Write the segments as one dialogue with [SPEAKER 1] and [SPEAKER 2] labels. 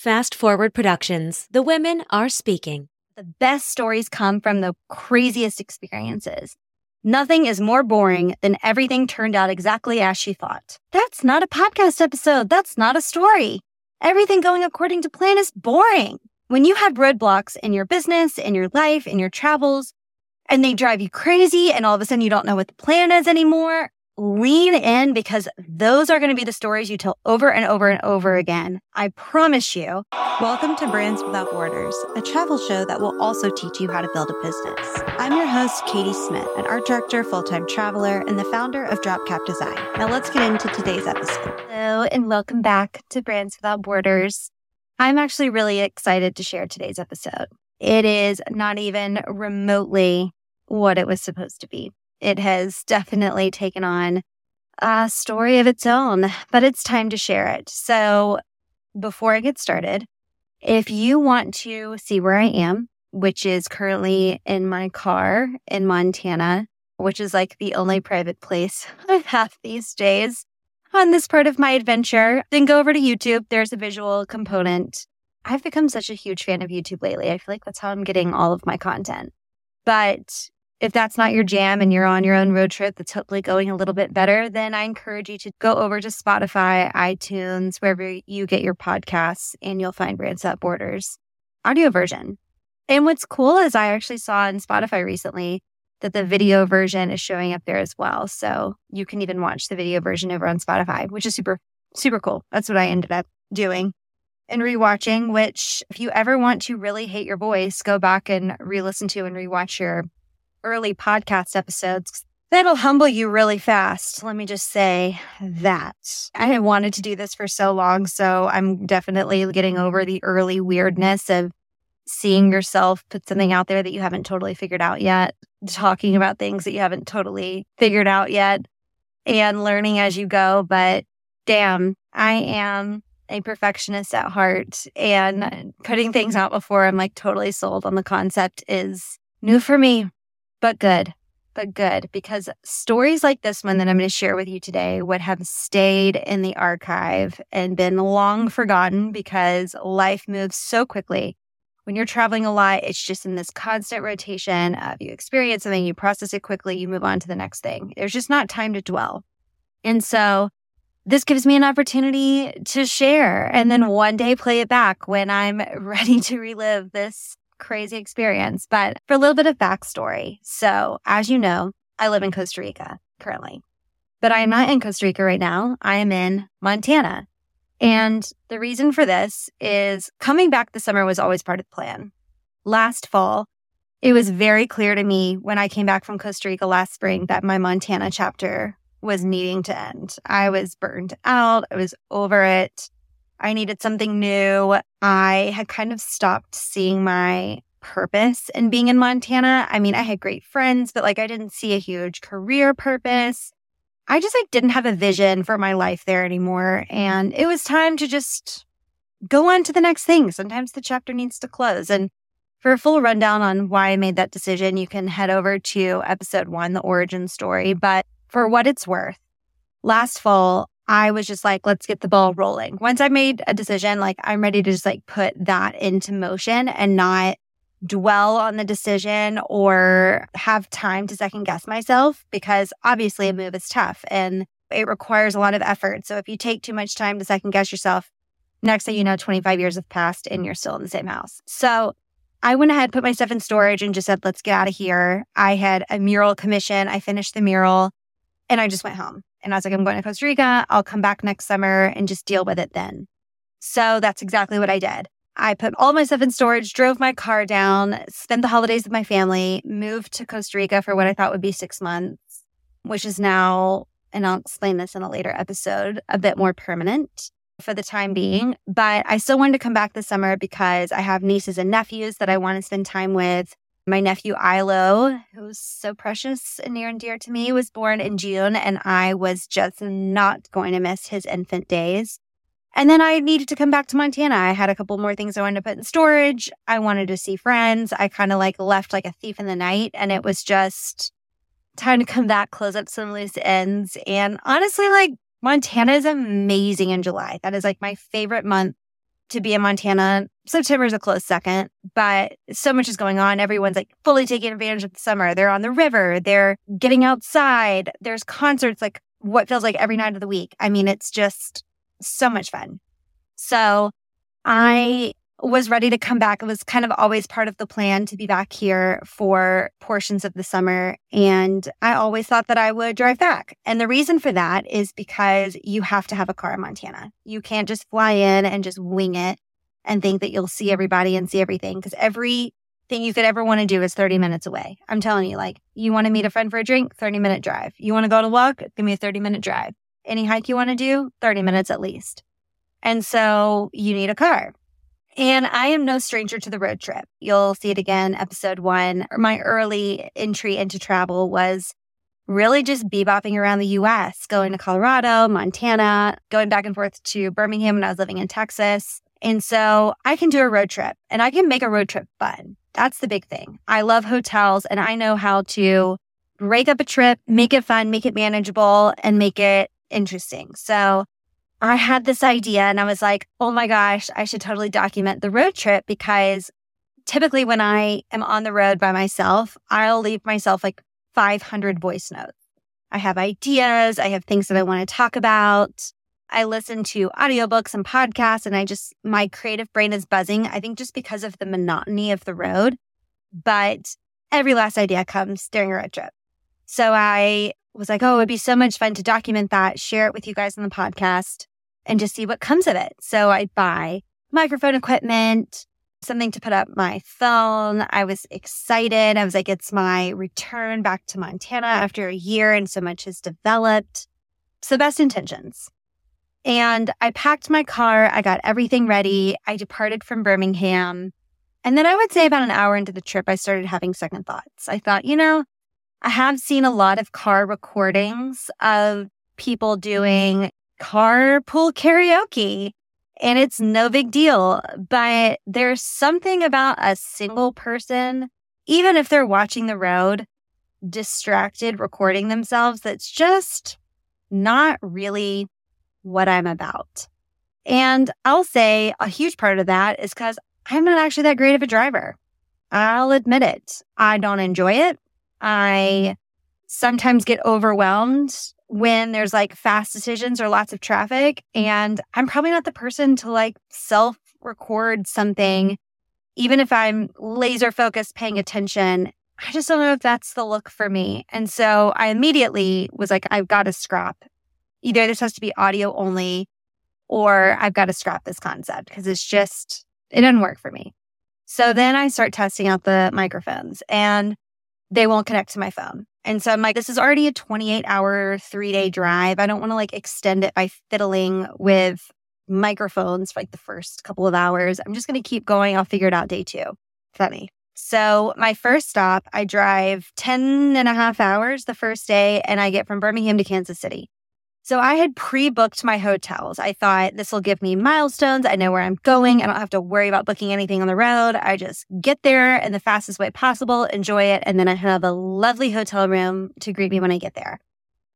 [SPEAKER 1] Fast Forward Productions, the women are speaking.
[SPEAKER 2] The best stories come from the craziest experiences. Nothing is more boring than everything turned out exactly as she thought. That's not a podcast episode. That's not a story. Everything going according to plan is boring. When you have roadblocks in your business, in your life, in your travels, and they drive you crazy and all of a sudden you don't know what the plan is anymore, lean in because those are going to be the stories you tell over and over and over again. I promise you.
[SPEAKER 3] Welcome to Brands Without Borders, a travel show that will also teach you how to build a business. I'm your host, Kadie Smith, an art director, full time traveler, and the founder of Drop Cap Design. Now let's get into today's episode.
[SPEAKER 2] Hello, and welcome back to Brands Without Borders. I'm actually really excited to share today's episode. It is not even remotely what it was supposed to be it has definitely taken on a story of its own, but it's time to share it. So before I get started, if you want to see where I am, which is currently in my car in Montana, which is like the only private place I have these days on this part of my adventure, then go over to YouTube. There's a visual component. I've become such a huge fan of YouTube lately. I feel like that's how I'm getting all of my content. But if that's not your jam and you're on your own road trip that's hopefully going a little bit better, then I encourage you to go over to Spotify, iTunes, wherever you get your podcasts, and you'll find Brands Without Borders audio version. And what's cool is I actually saw on Spotify recently that the video version is showing up there as well. So you can even watch the video version over on Spotify, which is super, super cool. That's what I ended up doing and rewatching, which if you ever want to really hate your voice, go back and re listen to and rewatch your early podcast episodes. That'll humble you really fast. Let me just say that. I have wanted to do this for so long, so I'm definitely getting over the early weirdness of seeing yourself put something out there that you haven't totally figured out yet, talking about things that you haven't totally figured out yet, and learning as you go. But damn, I am a perfectionist at heart, and putting things out before I'm like totally sold on the concept is new for me but good, but good because stories like this one that I'm going to share with you today would have stayed in the archive and been long forgotten because life moves so quickly. When you're traveling a lot, it's just in this constant rotation of you experience something, you process it quickly, you move on to the next thing. There's just not time to dwell. And so this gives me an opportunity to share and then one day play it back when I'm ready to relive this crazy experience. But for a little bit of backstory. So, as you know, I live in Costa Rica currently, but I am not in Costa Rica right now. I am in Montana. And the reason for this is coming back this summer was always part of the plan. Last fall, it was very clear to me when I came back from Costa Rica last spring that my Montana chapter was needing to end. I was burned out. I was over it. I needed something new. I had kind of stopped seeing my purpose in being in Montana. I mean, I had great friends, but like I didn't see a huge career purpose. I just like didn't have a vision for my life there anymore. And it was time to just go on to the next thing. Sometimes the chapter needs to close. And for a full rundown on why I made that decision, you can head over to episode one, the origin story. But for what it's worth, last fall, I was just like, let's get the ball rolling. Once I made a decision, like I'm ready to just like put that into motion and not dwell on the decision or have time to second guess myself because obviously a move is tough and it requires a lot of effort. So if you take too much time to second guess yourself, next thing you know, 25 years have passed and you're still in the same house. So I went ahead, put my stuff in storage and just said, let's get out of here. I had a mural commission. I finished the mural and I just went home. And I was like, I'm going to Costa Rica. I'll come back next summer and just deal with it then. So that's exactly what I did. I put all my stuff in storage, drove my car down, spent the holidays with my family, moved to Costa Rica for what I thought would be six months, which is now, and I'll explain this in a later episode, a bit more permanent for the time being. But I still wanted to come back this summer because I have nieces and nephews that I want to spend time with. My nephew Ilo, who's so precious and near and dear to me, was born in June, and I was just not going to miss his infant days. And then I needed to come back to Montana. I had a couple more things I wanted to put in storage. I wanted to see friends. I kind of like left like a thief in the night, and it was just time to come back, close up some loose ends. And honestly, like Montana is amazing in July. That is like my favorite month to be in Montana. September is a close second, but so much is going on. Everyone's like fully taking advantage of the summer. They're on the river, they're getting outside, there's concerts like what feels like every night of the week. I mean, it's just so much fun. So I was ready to come back. It was kind of always part of the plan to be back here for portions of the summer. And I always thought that I would drive back. And the reason for that is because you have to have a car in Montana. You can't just fly in and just wing it and think that you'll see everybody and see everything because everything you could ever want to do is 30 minutes away. I'm telling you, like, you want to meet a friend for a drink, 30 minute drive. You want to go to walk, give me a 30 minute drive. Any hike you want to do, 30 minutes at least. And so you need a car. And I am no stranger to the road trip. You'll see it again, episode one. My early entry into travel was really just bebopping around the US, going to Colorado, Montana, going back and forth to Birmingham when I was living in Texas. And so I can do a road trip and I can make a road trip fun. That's the big thing. I love hotels and I know how to break up a trip, make it fun, make it manageable, and make it interesting. So I had this idea and I was like, oh my gosh, I should totally document the road trip because typically when I am on the road by myself, I'll leave myself like 500 voice notes. I have ideas, I have things that I want to talk about. I listen to audiobooks and podcasts and I just, my creative brain is buzzing. I think just because of the monotony of the road, but every last idea comes during a road trip. So I was like, oh, it'd be so much fun to document that, share it with you guys on the podcast and just see what comes of it. So I buy microphone equipment, something to put up my phone. I was excited. I was like, it's my return back to Montana after a year and so much has developed. So best intentions. And I packed my car. I got everything ready. I departed from Birmingham. And then I would say about an hour into the trip, I started having second thoughts. I thought, you know, I have seen a lot of car recordings of people doing carpool karaoke and it's no big deal. But there's something about a single person, even if they're watching the road, distracted recording themselves, that's just not really what I'm about. And I'll say a huge part of that is because I'm not actually that great of a driver. I'll admit it. I don't enjoy it. I sometimes get overwhelmed when there's like fast decisions or lots of traffic. And I'm probably not the person to like self record something, even if I'm laser focused paying attention. I just don't know if that's the look for me. And so I immediately was like, I've got to scrap. Either this has to be audio only or I've got to scrap this concept because it's just, it doesn't work for me. So then I start testing out the microphones and they won't connect to my phone. And so I'm like, this is already a 28 hour, three day mm-hmm. drive. I don't want to like extend it by fiddling with microphones for like the first couple of hours. I'm just going to keep going. I'll figure it out day two. Funny. So my first stop, I drive 10 and a half hours the first day and I get from Birmingham to Kansas City. So I had pre booked my hotels. I thought this will give me milestones. I know where I'm going. I don't have to worry about booking anything on the road. I just get there in the fastest way possible, enjoy it, and then I have a lovely hotel room to greet me when I get there.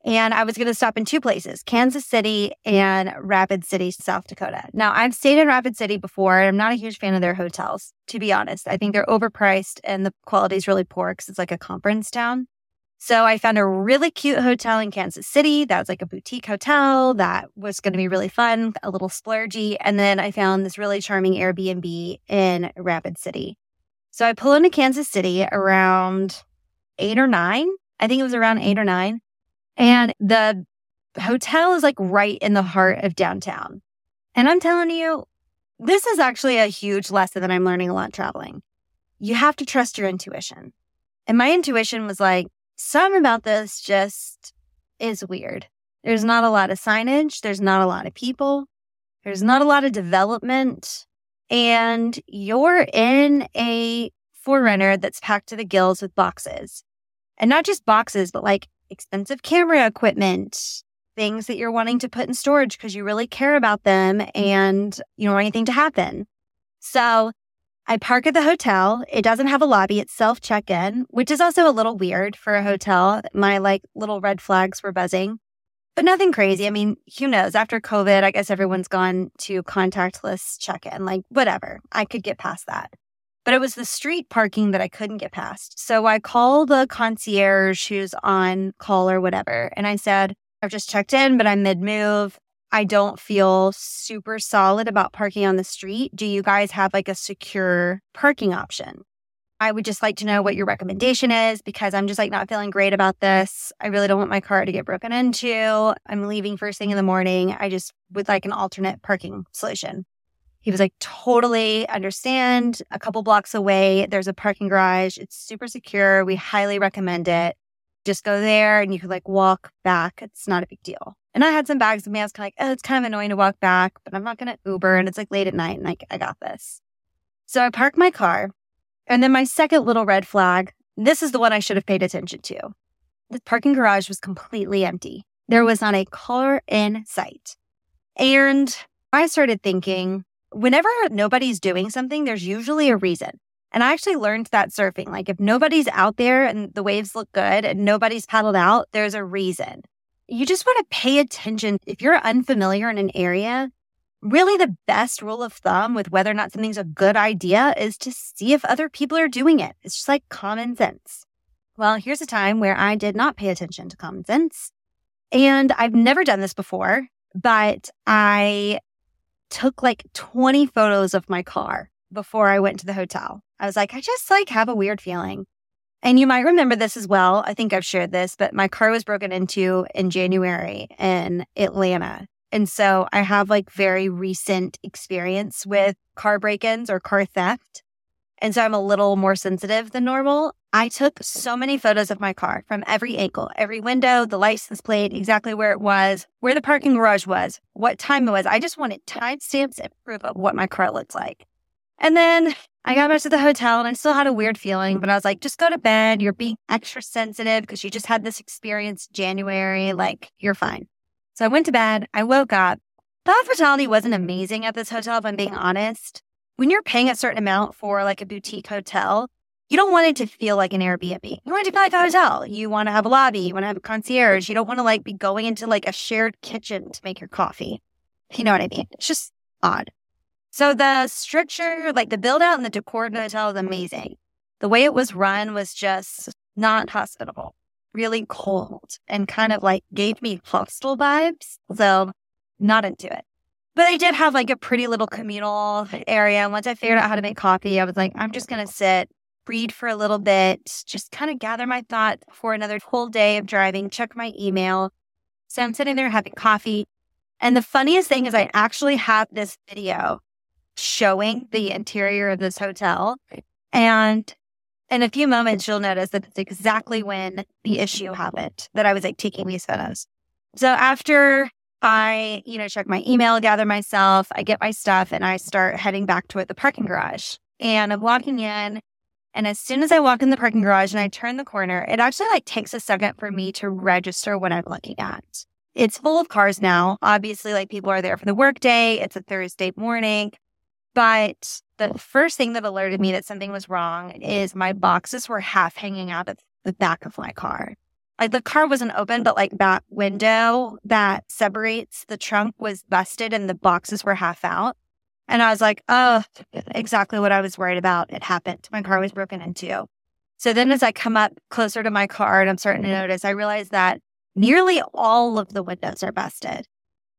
[SPEAKER 2] And I was going to stop in two places, Kansas City and Rapid City, South Dakota. Now, I've stayed in Rapid City before. I'm not a huge fan of their hotels, to be honest. I think they're overpriced and the quality is really poor because it's like a conference town. So I found a really cute hotel in Kansas City that was like a boutique hotel that was going to be really fun, a little splurgy. And then I found this really charming Airbnb in Rapid City. So I pull into Kansas City around eight or nine. I think it was around eight or nine. And the hotel is like right in the heart of downtown. And I'm telling you, this is actually a huge lesson that I'm learning a lot traveling. You have to trust your intuition. And my intuition was like, something about this just is weird. There's not a lot of signage. There's not a lot of people. There's not a lot of development. And you're in a 4Runner that's packed to the gills with boxes. And not just boxes, but like expensive camera equipment, things that you're wanting to put in storage because you really care about them and you don't want anything to happen. So I park at the hotel. It doesn't have a lobby. It's self check in, which is also a little weird for a hotel. My like little red flags were buzzing. but nothing crazy. I mean, who knows? After COVID, I guess everyone's gone to contactless check in, like whatever. I could get past that. But it was the street parking that I couldn't get past. So I called the concierge who's on call or whatever. And I said, I've just checked in, but I'm mid move. I don't feel super solid about parking on the street. Do you guys have like a secure parking option? I would just like to know what your recommendation is because I'm just like not feeling great about this. I really don't want my car to get broken into. I'm leaving first thing in the morning. I just would like an alternate parking solution. He was like, totally understand. A couple blocks away, there's a parking garage. It's super secure. We highly recommend it. Just go there and you could like walk back. It's not a big deal. And I had some bags with me. I was kind of like, oh, it's kind of annoying to walk back, but I'm not going to Uber and it's like late at night and like, I got this. So I parked my car and then my second little red flag, this is the one I should have paid attention to. The parking garage was completely empty. There was not a car in sight. And I started thinking, whenever nobody's doing something, there's usually a reason. And I actually learned that surfing. Like if nobody's out there and the waves look good and nobody's paddled out, there's a reason. You just want to pay attention. If you're unfamiliar in an area, really the best rule of thumb with whether or not something's a good idea is to see if other people are doing it. It's just like common sense. Well, here's a time where I did not pay attention to common sense. And I've never done this before, but I took like 20 photos of my car before I went to the hotel. I was like, I just like have a weird feeling. And you might remember this as well. I think I've shared this, but my car was broken into in January in Atlanta. And so I have like very recent experience with car break ins or car theft. And so I'm a little more sensitive than normal. I took so many photos of my car from every angle, every window, the license plate, exactly where it was, where the parking garage was, what time it was. I just wanted timestamps and proof of what my car looked like. And then I got back to the hotel and I still had a weird feeling, but I was like, just go to bed. You're being extra sensitive because you just had this experience January. Like, you're fine. So I went to bed. I woke up. The hospitality wasn't amazing at this hotel, if I'm being honest. When you're paying a certain amount for like a boutique hotel, you don't want it to feel like an Airbnb. You want it to feel like a hotel. You want to have a lobby. You want to have a concierge. You don't want to like be going into like a shared kitchen to make your coffee. You know what I mean? It's just odd. So the structure, like the build out and the decor of the hotel is amazing. The way it was run was just not hospitable really cold and kind of like gave me hostel vibes. So not into it. But I did have like a pretty little communal area. And once I figured out how to make coffee, I was like, I'm just going to sit, read for a little bit, just kind of gather my thoughts for another whole day of driving, check my email. So I'm sitting there having coffee. And the funniest thing is, I actually have this video showing the mm-hmm. interior of this hotel. And in a few moments, you'll notice that it's exactly when the issue happened that I was like taking these photos. So after I, you know, check my email, gather myself, I get my stuff, and I start heading back to the parking garage. And I'm walking in. And as soon as I walk in the parking garage and I turn the corner, it actually like takes a second for me to register what I'm looking at. It's full of cars now. Obviously, like people are there for the workday. It's a Thursday morning. But the first thing that alerted me that something was wrong is my boxes were half hanging out of the back of my car. Like the car wasn't open, but like that window that separates the trunk was busted and the boxes were half out. And I was like, oh, exactly what I was worried about. It happened. My car was broken into. So then as I come up closer to my car and I'm starting to notice, I realize that nearly all of the windows are busted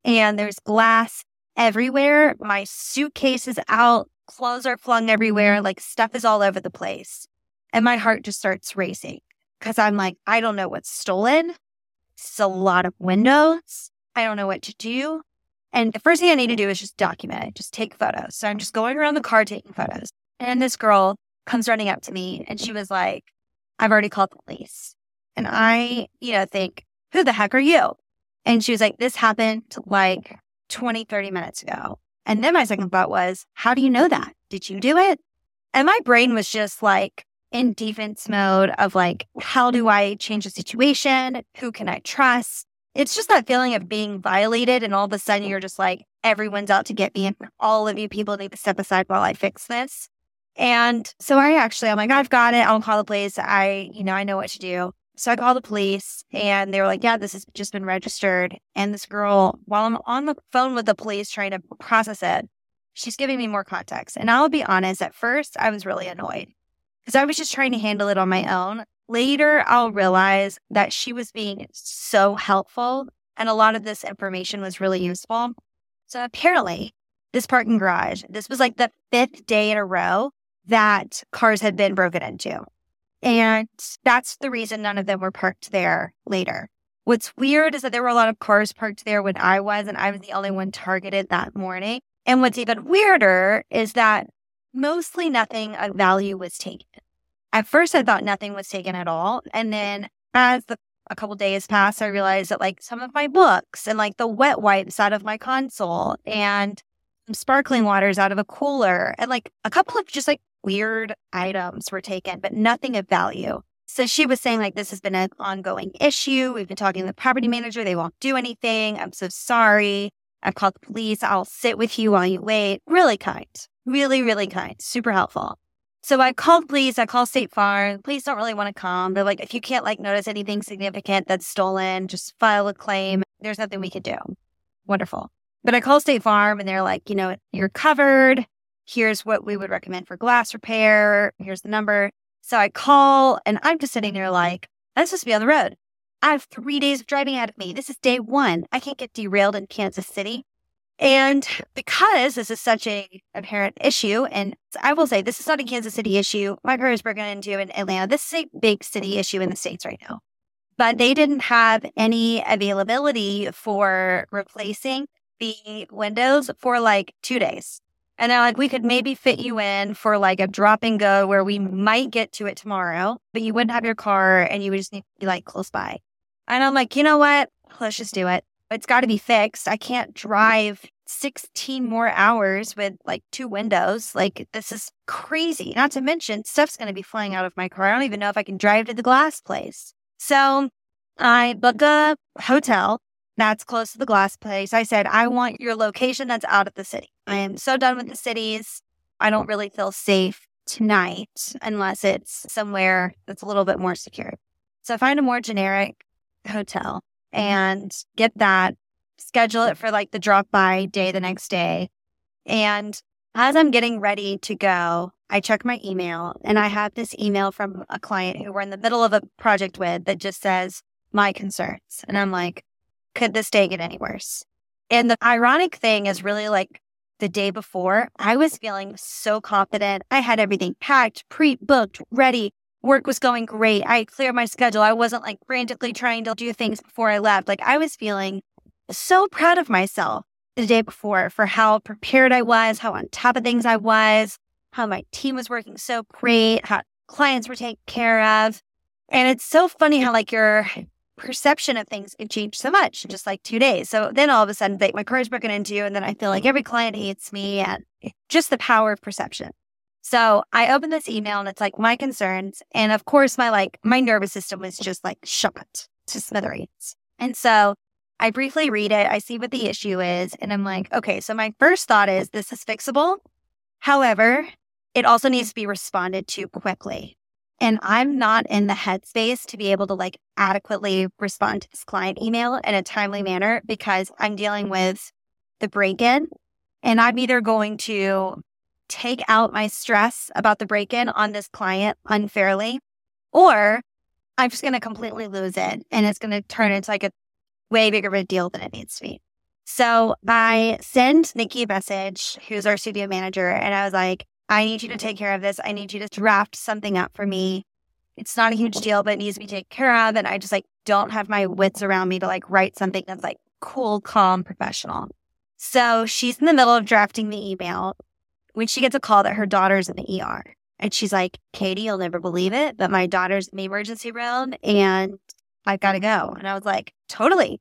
[SPEAKER 2] and there's glass everywhere. My suitcase is out, clothes are flung everywhere, mm-hmm. like stuff is all over the place. And my heart just starts racing because I'm like, I don't know what's stolen. It's a lot of windows. I don't know what to do. And the first thing I need to do is just document it, just take photos. So I'm just going around the car taking photos. And this girl comes running up to me and she was like, I've already called the police. And I, you know, think, who the heck are you? And she was like, this happened like 20, 30 minutes ago. And then my second thought was, how do you know that? Did you do it? And my brain was just like in defense mode of like, how do I change the situation? Who can I trust? It's just that feeling of being violated. And all of a sudden you're just like, everyone's out to get me. And all of you people need to step aside while I fix this. And so I actually, I'm like, I've got it. I'll call the police. I, you know, I know what to do. So I called the police and they were like, yeah, this has just been registered. And this girl, while I'm on the phone with the police trying to process it, she's giving me more context. And I'll be honest, at first, I was really annoyed because I was just trying to handle it on my own. Later, I'll realize that she was being so helpful and a lot of this information was really useful. So apparently, this parking garage, this was like the fifth day in a row that cars had been broken into. And that's the reason none of them were parked there later. What's weird is that there were a lot of cars parked there when I was, and I was the only one targeted that morning. And what's even weirder is that mostly nothing of value was taken. At first, I thought nothing was taken at all. And then as the a couple days passed, I realized that like some of my books and like the wet wipes out of my console and sparkling waters out of a cooler and like a couple of just like weird items were taken, but nothing of value. So she was saying, like, this has been an ongoing issue. We've been talking to the property manager. They won't do anything. I'm so sorry. I've called the police. I'll sit with you while you wait. Really kind. Really, really kind. Super helpful. So I called police. I called State Farm. Police don't really want to come. They're like, if you can't like notice anything significant that's stolen, just file a claim. There's nothing we could do. Wonderful. But I called State Farm and they're like, you know, you're covered here's what we would recommend for glass repair. Here's the number. So I call and I'm just sitting there like, I'm supposed to be on the road. I have three days of driving out of me. This is day one. I can't get derailed in Kansas City. And because this is such a apparent issue, and I will say this is not a Kansas City issue. My car is broken into in Atlanta. This is a big city issue in the States right now. But they didn't have any availability for replacing the windows for like two days. And they're like, we could maybe fit you in for like a drop and go where we might get to it tomorrow, but you wouldn't have your car and you would just need to be like close by. And I'm like, you know what? Let's just do it. It's got to be fixed. I can't drive 16 more hours with like two windows. Like, this is crazy. Not to mention, stuff's going to be flying out of my car. I don't even know if I can drive to the glass place. So I book a hotel that's close to the glass place. I said, I want your location that's out of the city. I am so done with the cities. I don't really feel safe tonight unless it's somewhere that's a little bit more secure. So I find a more generic hotel and get that, schedule it for like the drop by day the next day. And as I'm getting ready to go, I check my email and I have this email from a client who we're in the middle of a project with that just says, my concerns. And I'm like, could this day get any worse? And the ironic thing is really like the day before, I was feeling so confident. I had everything packed, pre booked, ready. Work was going great. I cleared my schedule. I wasn't like frantically trying to do things before I left. Like I was feeling so proud of myself the day before for how prepared I was, how on top of things I was, how my team was working so great, how clients were taken care of. And it's so funny how like your perception of things can change so much in just like two days. So then all of a sudden, like, my car is broken into, and then I feel like every client hates me, and just the power of perception. So I open this email, and it's like my concerns, and of course, my like my nervous system was just like shot to smithereens. And so I briefly read it, I see what the issue is, and I'm like, okay. So my first thought is this is fixable. However, it also needs to be responded to quickly. And I'm not in the headspace to be able to like adequately respond to this client email in a timely manner because I'm dealing with the break in. And I'm either going to take out my stress about the break in on this client unfairly, or I'm just going to completely lose it and it's going to turn into like a way bigger of a deal than it needs to be. So I send Nikki a message, who's our studio manager, and I was like, I need you to take care of this. I need you to draft something up for me. It's not a huge deal, but it needs to be taken care of. And I just like don't have my wits around me to like write something that's like cool, calm, professional. So she's in the middle of drafting the email when she gets a call that her daughter's in the ER. And she's like, Kadie, you'll never believe it, but my daughter's in the emergency room and I've got to go. And I was like, totally.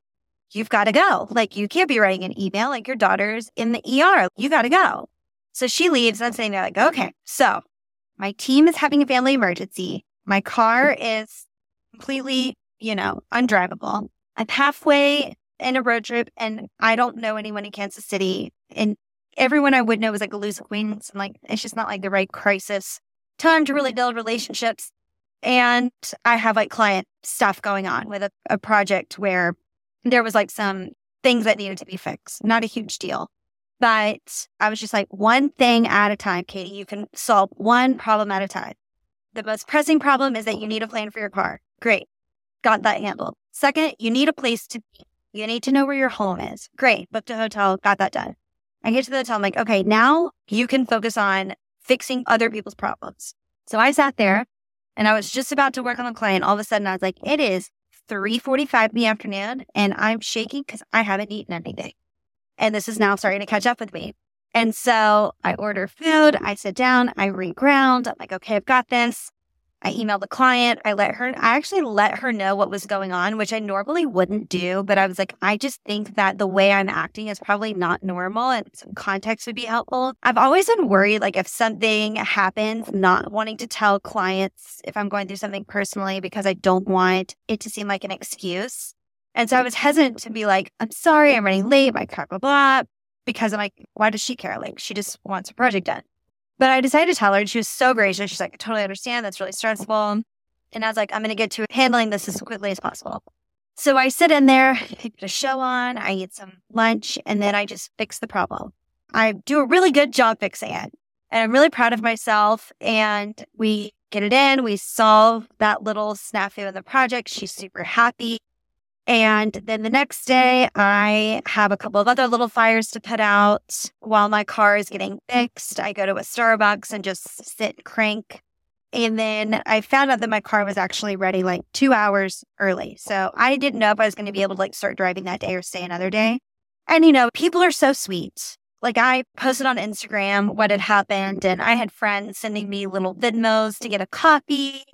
[SPEAKER 2] You've got to go. Like, you can't be writing an email. Like, your daughter's in the ER. You got to go. So she leaves. I'm saying, like, okay, so my team is having a family emergency. My car hmm. is completely, you know, undrivable. I'm halfway in a road trip and I don't know anyone in Kansas City. And everyone I would know is like a loose acquaintance. And like, it's just not like the right crisis time to really build relationships. And I have like client stuff going on with a, a project where there was like some things that needed to be fixed. Not a huge deal. But I was just like, one thing at a time, Kadie. You can solve one problem at a time. The most pressing problem is that you need a plan for your car. Great. Got that handled. Second, you need a place to be. You need to know where your home is. Great. Booked a hotel. Got that done. I get to the hotel. I'm like, okay, now you can focus on fixing other people's problems. So I sat there and I was just about to work on the client. All of a sudden I was like, it is 3.45 in the afternoon and I'm shaking because I haven't eaten anything. And this is now starting to catch up with me. And so I order food, I sit down, I reground. I'm like, okay, I've got this. I email the client. I let her, I actually let her know what was going on, which I normally wouldn't do. But I was like, I just think that the way I'm acting is probably not normal and some context would be helpful. I've always been worried, like, if something happens, not wanting to tell clients if I'm going through something personally because I don't want it to seem like an excuse. And so I was hesitant to be like, I'm sorry, I'm running late, my car, blah, blah, because I'm like, why does she care? Like, she just wants a project done. But I decided to tell her, and she was so gracious. She's like, I totally understand. That's really stressful. And I was like, I'm going to get to handling this as quickly as possible. So I sit in there, I put a show on, I eat some lunch, and then I just fix the problem. I do a really good job fixing it. And I'm really proud of myself. And we get it in, we solve that little snafu in the project. She's super happy. And then the next day, I have a couple of other little fires to put out while my car is getting fixed. I go to a Starbucks and just sit and crank. And then I found out that my car was actually ready like two hours early. So I didn't know if I was going to be able to like start driving that day or stay another day. And you know, people are so sweet. Like I posted on Instagram what had happened, and I had friends sending me little Venmos to get a coffee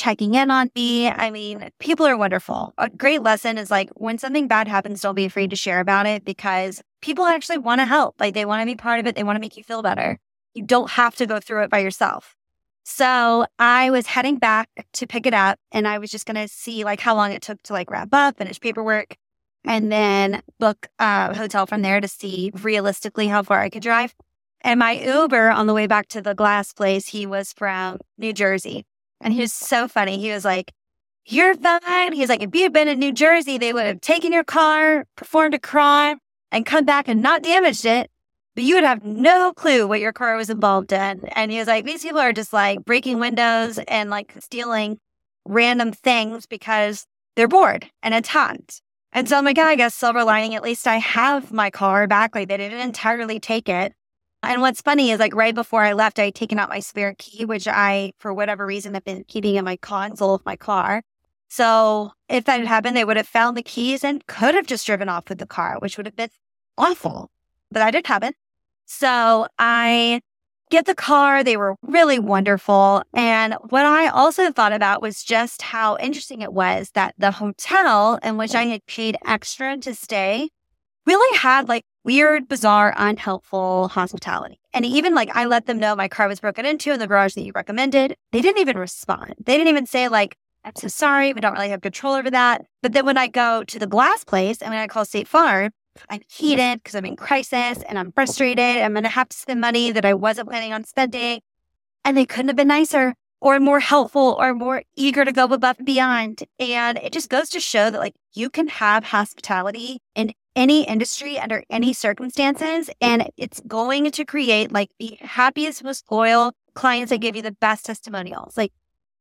[SPEAKER 2] checking in on me. I mean, people are wonderful. A great lesson is like when something bad happens, don't be afraid to share about it because people actually want to help. Like they want to be part of it, they want to make you feel better. You don't have to go through it by yourself. So I was heading back to pick it up and I was just going to see like how long it took to like wrap up, finish paperwork, and then book a hotel from there to see realistically how far I could drive. And my Uber on the way back to the glass place, he was from New Jersey. And he was so funny. He was like, You're fine. He's like, If you had been in New Jersey, they would have taken your car, performed a crime, and come back and not damaged it. But you would have no clue what your car was involved in. And he was like, These people are just like breaking windows and like stealing random things because they're bored and it's hot. And so I'm like, I guess silver lining, at least I have my car back. Like they didn't entirely take it. And what's funny is like right before I left, I had taken out my spare key, which I, for whatever reason, have been keeping in my console of my car. So if that had happened, they would have found the keys and could have just driven off with the car, which would have been awful. But that didn't happen. So I get the car. They were really wonderful. And what I also thought about was just how interesting it was that the hotel in which I had paid extra to stay really had like weird, bizarre, unhelpful hospitality. And even like I let them know my car was broken into in the garage that you recommended. They didn't even respond. They didn't even say like, I'm so sorry. We don't really have control over that. But then when I go to the glass place and when I call State Farm, I'm heated because I'm in crisis and I'm frustrated. I'm going to have to spend money that I wasn't planning on spending. And they couldn't have been nicer or more helpful or more eager to go above and beyond. And it just goes to show that like you can have hospitality in any industry under any circumstances. And it's going to create like the happiest, most loyal clients that give you the best testimonials. Like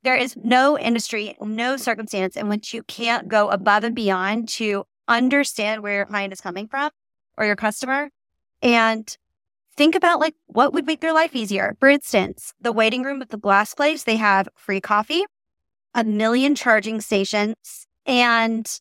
[SPEAKER 2] there is no industry, no circumstance in which you can't go above and beyond to understand where your client is coming from or your customer and think about like what would make their life easier. For instance, the waiting room at the glass place, they have free coffee, a million charging stations, and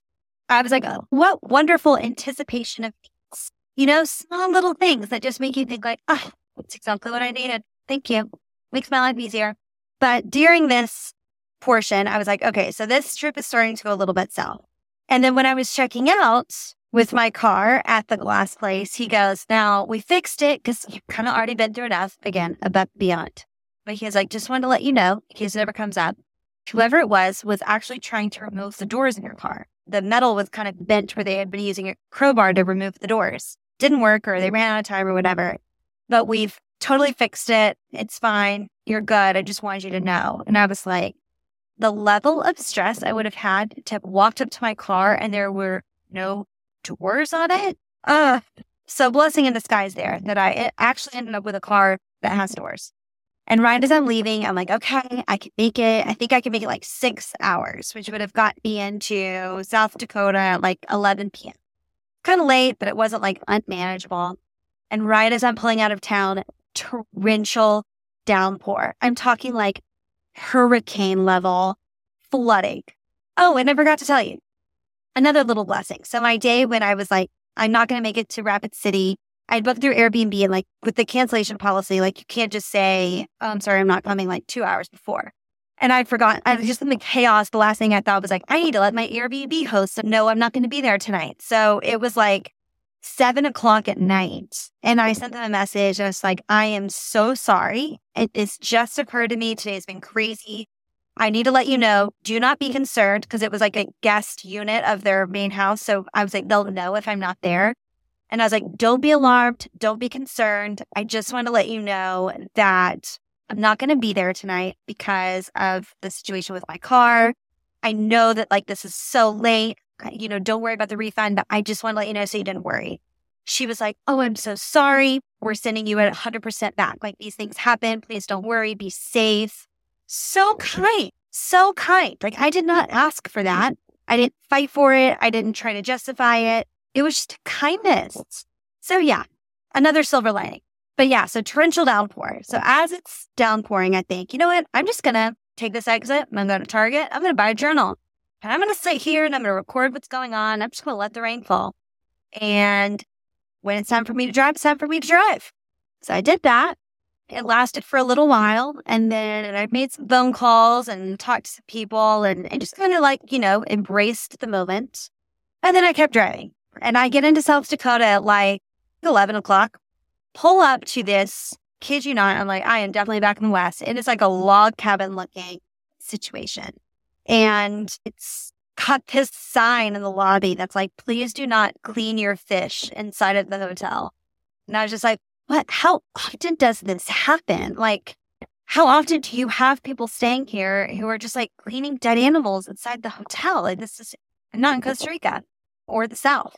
[SPEAKER 2] I was like, oh, what wonderful anticipation of things. You know, small little things that just make you think like, oh, that's exactly what I needed. Thank you. Makes my life easier. But during this portion, I was like, okay, so this trip is starting to go a little bit south. And then when I was checking out with my car at the glass place, he goes, now we fixed it because you've kind of already been through enough again, above beyond. But he was like, just wanted to let you know in case it ever comes up. Whoever it was was actually trying to remove the doors in your car the metal was kind of bent where they had been using a crowbar to remove the doors. Didn't work or they ran out of time or whatever. But we've totally fixed it. It's fine. You're good. I just wanted you to know. And I was like, the level of stress I would have had to have walked up to my car and there were no doors on it. Uh, so blessing in disguise there that I actually ended up with a car that has doors. And right as I'm leaving, I'm like, okay, I can make it. I think I can make it like six hours, which would have got me into South Dakota at like 11 p.m. Kind of late, but it wasn't like unmanageable. And right as I'm pulling out of town, torrential downpour. I'm talking like hurricane level flooding. Oh, and I forgot to tell you another little blessing. So my day when I was like, I'm not going to make it to Rapid City, I booked through Airbnb and like with the cancellation policy, like you can't just say, oh, I'm sorry, I'm not coming like two hours before. And I'd forgotten, I was just in the chaos. The last thing I thought was like, I need to let my Airbnb host know I'm not going to be there tonight. So it was like seven o'clock at night. And I sent them a message. I was like, I am so sorry. It just occurred to me. Today's been crazy. I need to let you know, do not be concerned because it was like a guest unit of their main house. So I was like, they'll know if I'm not there. And I was like, don't be alarmed. Don't be concerned. I just want to let you know that I'm not going to be there tonight because of the situation with my car. I know that like this is so late you know, don't worry about the refund, but I just want to let you know so you didn't worry. She was like, Oh, I'm so sorry. We're sending you at 100% back. Like these things happen. Please don't worry. Be safe. So kind. So kind. Like I did not ask for that. I didn't fight for it. I didn't try to justify it. It was just kindness. So yeah, another silver lining. But yeah, so torrential downpour. So as it's downpouring, I think, you know what? I'm just to take this exit. I'm going to Target. I'm to buy a journal. And I'm to sit here and I'm to record what's going on. I'm just to let the rain fall. And when it's time for me to drive, it's time for me to drive. So I did that. It lasted for a little while. And then I made some phone calls and talked to some people and, and just kind of like, you know, embraced the moment. And then I kept driving. And I get into South Dakota at like 11 o'clock, pull up to this, kid you not, I'm like, I am definitely back in the West. And it's like a log cabin looking situation. And it's got this sign in the lobby that's like, please do not clean your fish inside of the hotel. And I was just like, what? How often does this happen? Like, how often do you have people staying here who are just like cleaning dead animals inside the hotel? Like, this is not in Costa Rica or the South.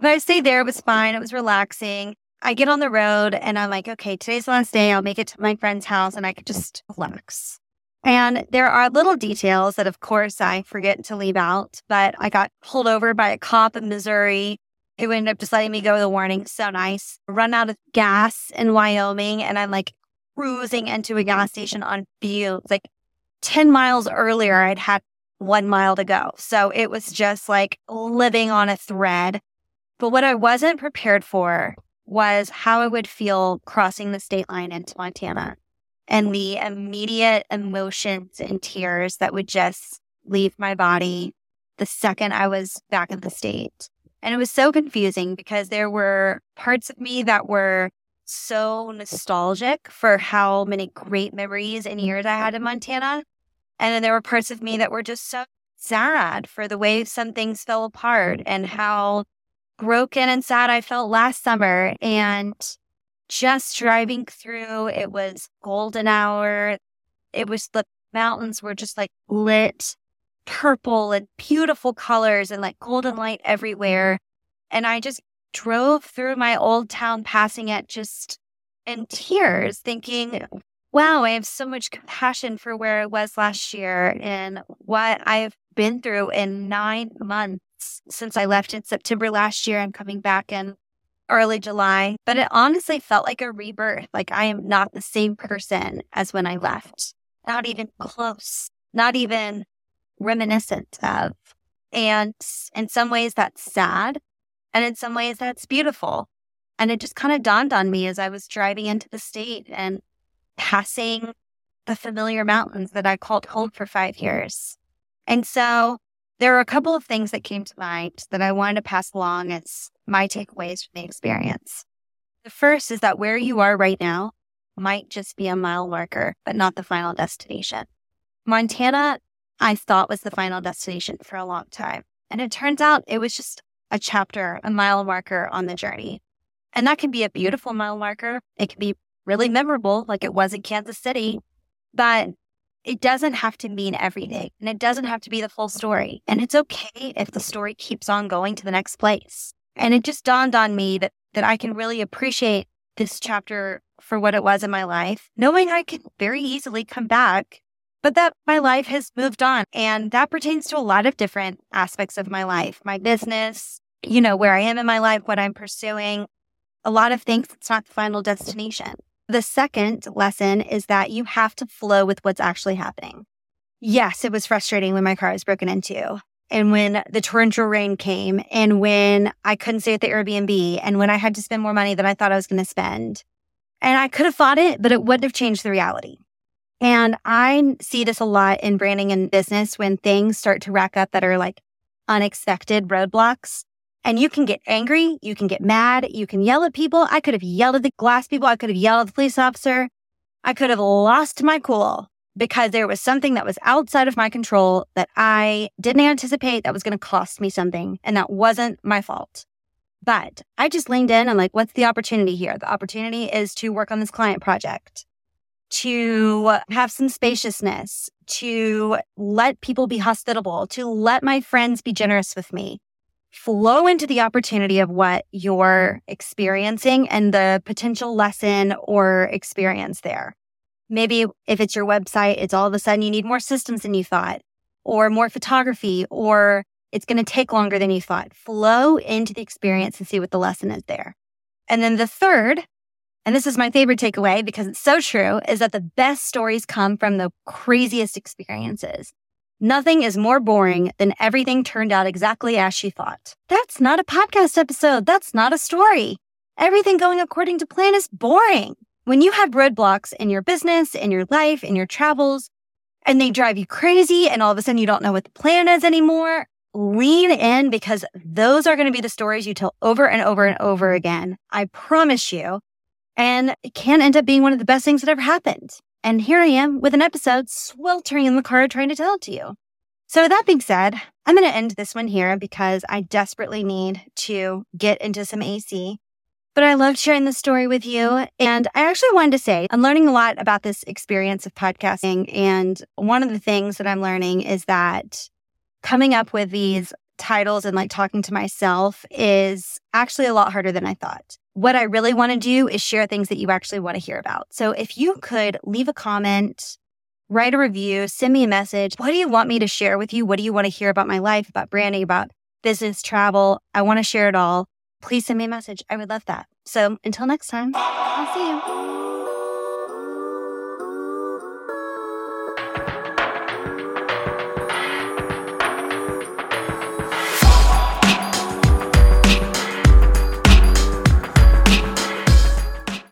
[SPEAKER 2] But I stayed there. It was fine. It was relaxing. I get on the road and I'm like, okay, today's the last day. I'll make it to my friend's house and I could just relax. And there are little details that, of course, I forget to leave out, but I got pulled over by a cop in Missouri who ended up just letting me go with a warning. So nice. Run out of gas in Wyoming, and I'm like cruising into a gas station on Butte. Like 10 miles earlier, I'd had one mile to go. So it was just like living on a thread. But what I wasn't prepared for was how I would feel crossing the state line into Montana and the immediate emotions and tears that would just leave my body the second I was back in the state. And it was so confusing because there were parts of me that were so nostalgic for how many great memories and years I had in Montana. And then there were parts of me that were just so sad for the way some things fell apart and how broken and sad I felt last summer. And just driving through. It was golden hour. It was the mountains were just like lit purple and beautiful colors and like golden light everywhere. And I just drove through my old town, passing it just in tears, thinking, wow, I have so much compassion for where I was last year and what I've been through in nine months since I left in September last year. I'm coming back in early July, but it honestly felt like a rebirth. Like I am not the same person as when I left, not even close, not even reminiscent of. And in some ways, that's sad. And in some ways, that's beautiful. And it just kind of dawned on me as I was driving into the state and passing the familiar mountains that I called home for five years. And so there are a couple of things that came to mind that I wanted to pass along as my takeaways from the experience. The first is that where you are right now might just be a mile marker, but not the final destination. Montana, I thought was the final destination for a long time. And it turns out it was just a chapter, a mile marker on the journey. And that can be a beautiful mile marker. It can be really memorable, like it was in Kansas City. But it doesn't have to mean everything and it doesn't have to be the full story. And it's okay if the story keeps on going to the next place. And it just dawned on me that, that I can really appreciate this chapter for what it was in my life, knowing I can very easily come back, but that my life has moved on. And that pertains to a lot of different aspects of my life, my business, you know, where I am in my life, what I'm pursuing. A lot of things, it's not the final destination. The second lesson is that you have to flow with what's actually happening. Yes, it was frustrating when my car was broken into and when the torrential rain came and when I couldn't stay at the Airbnb and when I had to spend more money than I thought I was going to spend. And I could have fought it, but it wouldn't have changed the reality. And I see this a lot in branding and business when things start to rack up that are like unexpected roadblocks. And you can get angry, you can get mad, you can yell at people. I could have yelled at the glass people, I could have yelled at the police officer. I could have lost my cool because there was something that was outside of my control that I didn't anticipate that was going to cost me something. And that wasn't my fault. But I just leaned in. I'm like, what's the opportunity here? The opportunity is to work on this client project, to have some spaciousness, to let people be hospitable, to let my friends be generous with me, flow into the opportunity of what you're experiencing and the potential lesson or experience there. Maybe if it's your website, it's all of a sudden you need more systems than you thought, or more photography, or it's going to take longer than you thought. Flow into the experience and see what the lesson is there. And then the third, and this is my favorite takeaway because it's so true, is that the best stories come from the craziest experiences. Nothing is more boring than everything turned out exactly as she thought. That's not a podcast episode. That's not a story. Everything going according to plan is boring. When you have roadblocks in your business, in your life, in your travels, and they drive you crazy and all of a sudden you don't know what the plan is anymore, lean in because those are going to be the stories you tell over and over and over again. I promise you. And it can end up being one of the best things that ever happened. And here I am with an episode sweltering in the car trying to tell it to you. So, with that being said, I'm going to end this one here because I desperately need to get into some AC. But I loved sharing this story with you. And I actually wanted to say I'm learning a lot about this experience of podcasting. And one of the things that I'm learning is that coming up with these titles and like talking to myself is actually a lot harder than I thought. What I really want to do is share things that you actually want to hear about. So if you could leave a comment, write a review, send me a message. What do you want me to share with you? What do you want to hear about my life, about branding, about business, travel? I want to share it all. Please send me a message. I would love that. So until next time, I'll see you.